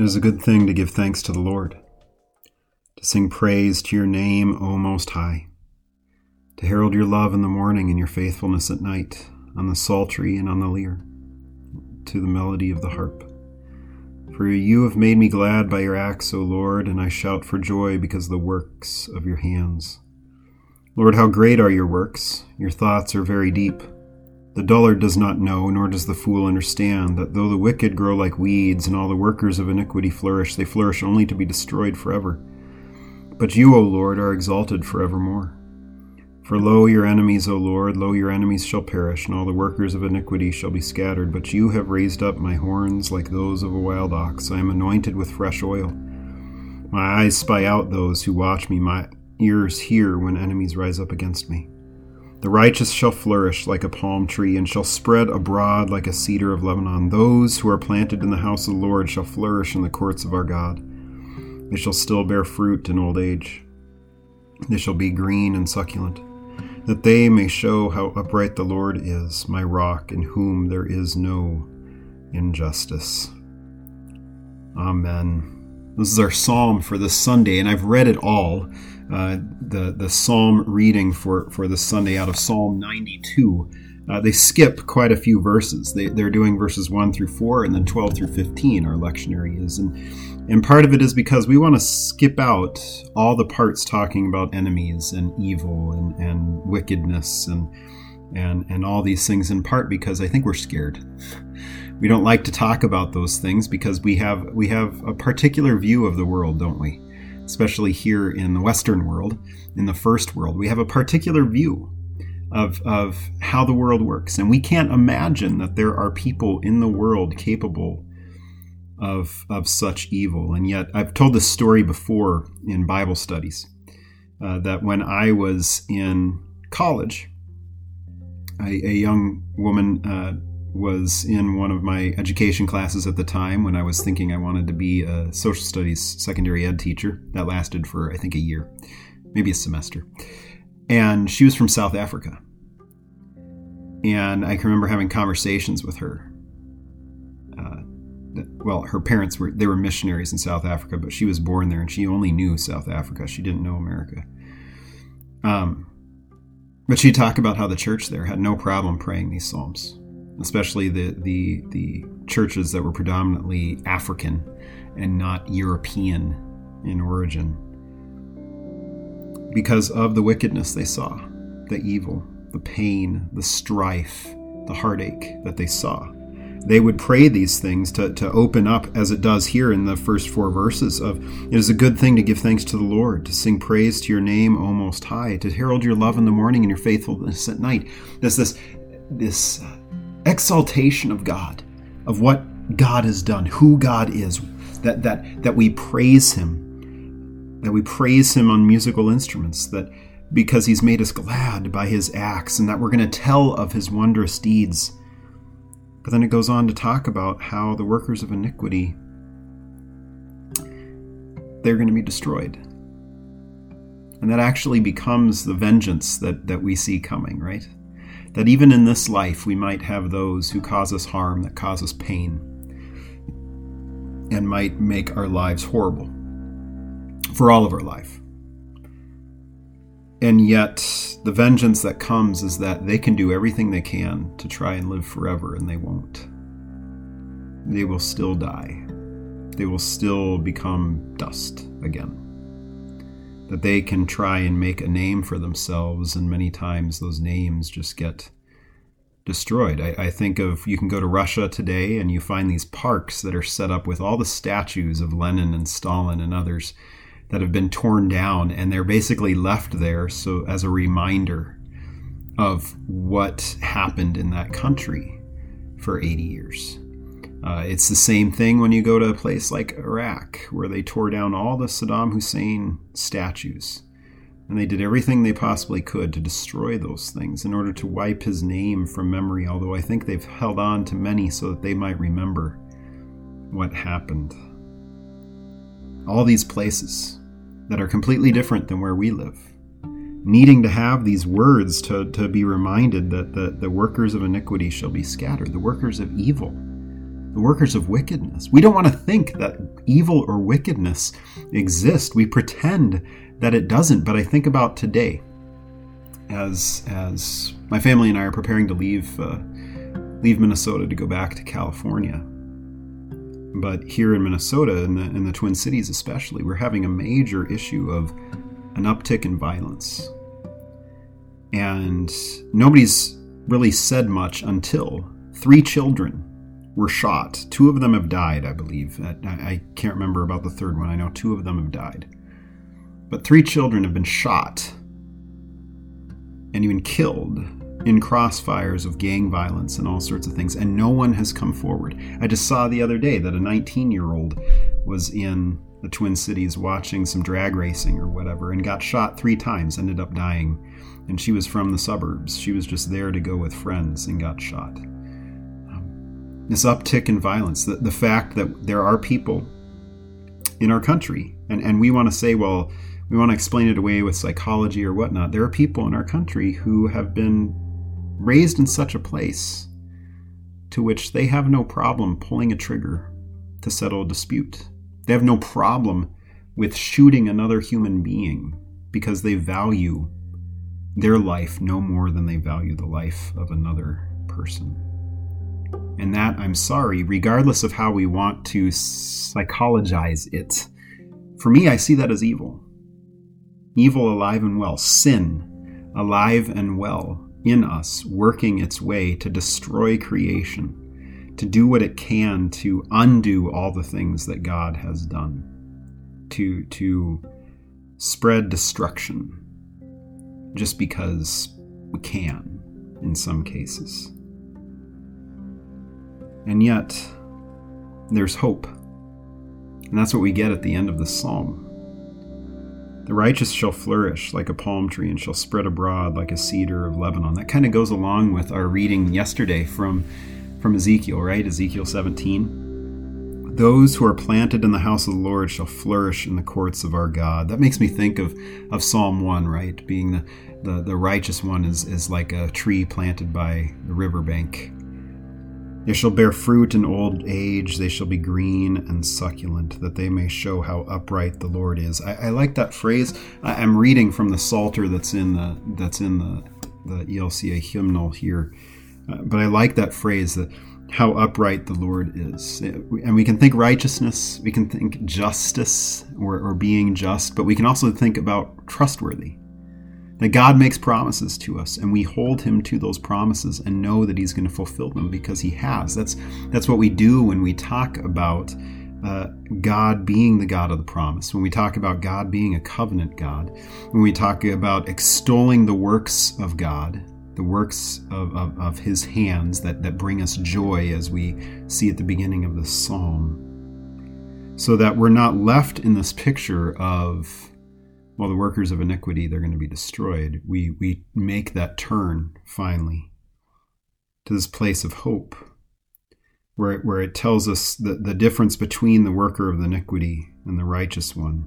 It is a good thing to give thanks to the Lord, to sing praise to your name, O Most High, to herald your love in the morning and your faithfulness at night, on the psaltery and on the lyre, to the melody of the harp. For you have made me glad by your acts, O Lord, and I shout for joy because of the works of your hands. Lord, how great are your works! Your thoughts are very deep. The dullard does not know, nor does the fool understand, that though the wicked grow like weeds, and all the workers of iniquity flourish, they flourish only to be destroyed forever. But you, O Lord, are exalted forevermore. For lo, your enemies, O Lord, lo, your enemies shall perish, and all the workers of iniquity shall be scattered. But you have raised up my horns like those of a wild ox. I am anointed with fresh oil. My eyes spy out those who watch me, my ears hear when enemies rise up against me. The righteous shall flourish like a palm tree, and shall spread abroad like a cedar of Lebanon. Those who are planted in the house of the Lord shall flourish in the courts of our God. They shall still bear fruit in old age. They shall be green and succulent, that they may show how upright the Lord is, my rock, in whom there is no injustice. Amen. This is our psalm for this Sunday, and I've read it all. Uh, the the psalm reading for for this Sunday out of Psalm 92. Uh, they skip quite a few verses. They, they're doing verses 1 through 4 and then 12 through 15, our lectionary is. And, and part of it is because we want to skip out all the parts talking about enemies and evil and, and wickedness and, and, and all these things, in part because I think we're scared. We don't like to talk about those things because we have, we have a particular view of the world, don't we? especially here in the Western world, in the first world, we have a particular view of, of how the world works. And we can't imagine that there are people in the world capable of, of such evil. And yet, I've told this story before in Bible studies uh, that when I was in college, a, a young woman uh, was in one of my education classes at the time when I was thinking I wanted to be a social studies secondary ed teacher. That lasted for, I think, a year, maybe a semester. And she was from South Africa. And I can remember having conversations with her. Uh, well, her parents were they were missionaries in South Africa, but she was born there and she only knew South Africa. She didn't know America. Um, but she talked about how the church there had no problem praying these psalms especially the, the, the churches that were predominantly African and not European in origin. Because of the wickedness they saw, the evil, the pain, the strife, the heartache that they saw. They would pray these things to, to open up, as it does here in the first four verses, of it is a good thing to give thanks to the Lord, to sing praise to your name, O Most High, to herald your love in the morning and your faithfulness at night. There's this this exaltation of God, of what God has done, who God is, that that that we praise him, that we praise him on musical instruments, that because he's made us glad by his acts, and that we're going to tell of his wondrous deeds. But then it goes on to talk about how the workers of iniquity they're going to be destroyed. And that actually becomes the vengeance that, that we see coming, right? That even in this life we might have those who cause us harm, that cause us pain, and might make our lives horrible for all of our life. And yet, the vengeance that comes is that they can do everything they can to try and live forever, and they won't. They will still die. They will still become dust again that they can try and make a name for themselves, and many times those names just get destroyed. I, I, think of you can go to Russia today and you find these parks that are set up with all the statues of Lenin and Stalin and others that have been torn down, and they're basically left there so as a reminder of what happened in that country for 80 years. Uh, it's the same thing when you go to a place like Iraq, where they tore down all the Saddam Hussein statues. And they did everything they possibly could to destroy those things in order to wipe his name from memory, although I think they've held on to many so that they might remember what happened. All these places that are completely different than where we live needing to have these words to, to be reminded that the, the workers of iniquity shall be scattered, the workers of evil the workers of wickedness. We don't want to think that evil or wickedness exist. We pretend that it doesn't. But I think about today, as as my family and I are preparing to leave uh, leave Minnesota to go back to California. But here in Minnesota, in the in the Twin Cities especially, we're having a major issue of an uptick in violence, and nobody's really said much until three children were shot. Two of them have died, I believe. I, I can't remember about the third one. I know two of them have died. But three children have been shot and even killed in crossfires of gang violence and all sorts of things, and no one has come forward. I just saw the other day that a 19 year old was in the Twin Cities watching some drag racing or whatever and got shot three times, ended up dying. And she was from the suburbs. She was just there to go with friends and got shot this uptick in violence, the, the fact that there are people in our country, and, and we want to say, well, we want to explain it away with psychology or whatnot. There are people in our country who have been raised in such a place to which they have no problem pulling a trigger to settle a dispute. They have no problem with shooting another human being because they value their life no more than they value the life of another person. And that, I'm sorry, regardless of how we want to psychologize it, for me, I see that as evil. Evil alive and well, sin alive and well in us, working its way to destroy creation, to do what it can to undo all the things that God has done, to, to spread destruction just because we can in some cases. And yet, there's hope. And that's what we get at the end of the psalm. The righteous shall flourish like a palm tree and shall spread abroad like a cedar of Lebanon. That kind of goes along with our reading yesterday from, from Ezekiel, right? Ezekiel 17. Those who are planted in the house of the Lord shall flourish in the courts of our God. That makes me think of, of Psalm 1, right? Being the, the, the righteous one is, is like a tree planted by the riverbank they shall bear fruit in old age, they shall be green and succulent, that they may show how upright the Lord is. I, I like that phrase. I, am reading from the Psalter that's in the that's in the, the ELCA hymnal here. Uh, but I like that phrase that how upright the Lord is. And we can think righteousness, we can think justice or, or being just, but we can also think about trustworthy that God makes promises to us and we hold him to those promises and know that he's going to fulfill them because he has. That's that's what we do when we talk about uh, God being the God of the promise, when we talk about God being a covenant God, when we talk about extolling the works of God, the works of, of, of his hands that, that bring us joy as we see at the beginning of the psalm, so that we're not left in this picture of well, the workers of iniquity, they're going to be destroyed. We, we make that turn finally to this place of hope where it, where it tells us that the difference between the worker of the iniquity and the righteous one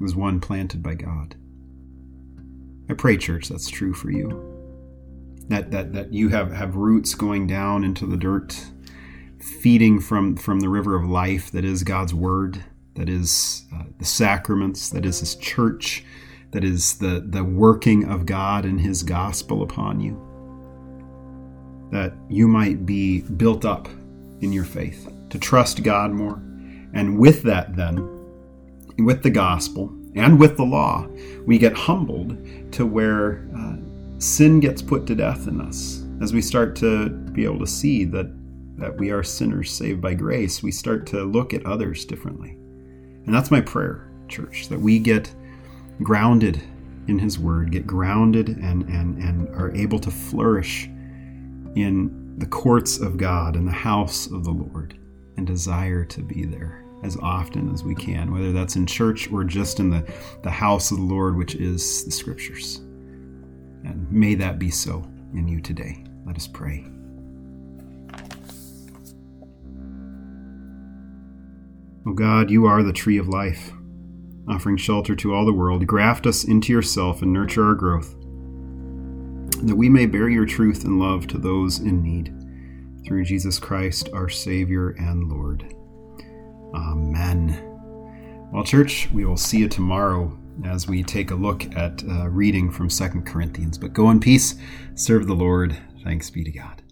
was one planted by God. I pray, church, that's true for you. That, that, that you have, have roots going down into the dirt, feeding from, from the river of life that is God's word that is uh, the sacraments, that is His church, that is the, the working of God and His gospel upon you. That you might be built up in your faith, to trust God more. And with that, then, with the gospel and with the law, we get humbled to where uh, sin gets put to death in us. As we start to be able to see that, that we are sinners saved by grace, we start to look at others differently. And that's my prayer, church, that we get grounded in His Word, get grounded and, and, and are able to flourish in the courts of God and the house of the Lord. and desire to be there as often as we can, whether that's in church or just in the, the house of the Lord, which is the scriptures. And may that be so in you today. Let us pray. O God, you are the tree of life, offering shelter to all the world. Graft us into yourself and nurture our growth, that we may bear your truth and love to those in need. Through Jesus Christ, our Savior and Lord. Amen. Well, church, we will see you tomorrow as we take a look at reading from Second Corinthians. But go in peace, serve the Lord. Thanks be to God.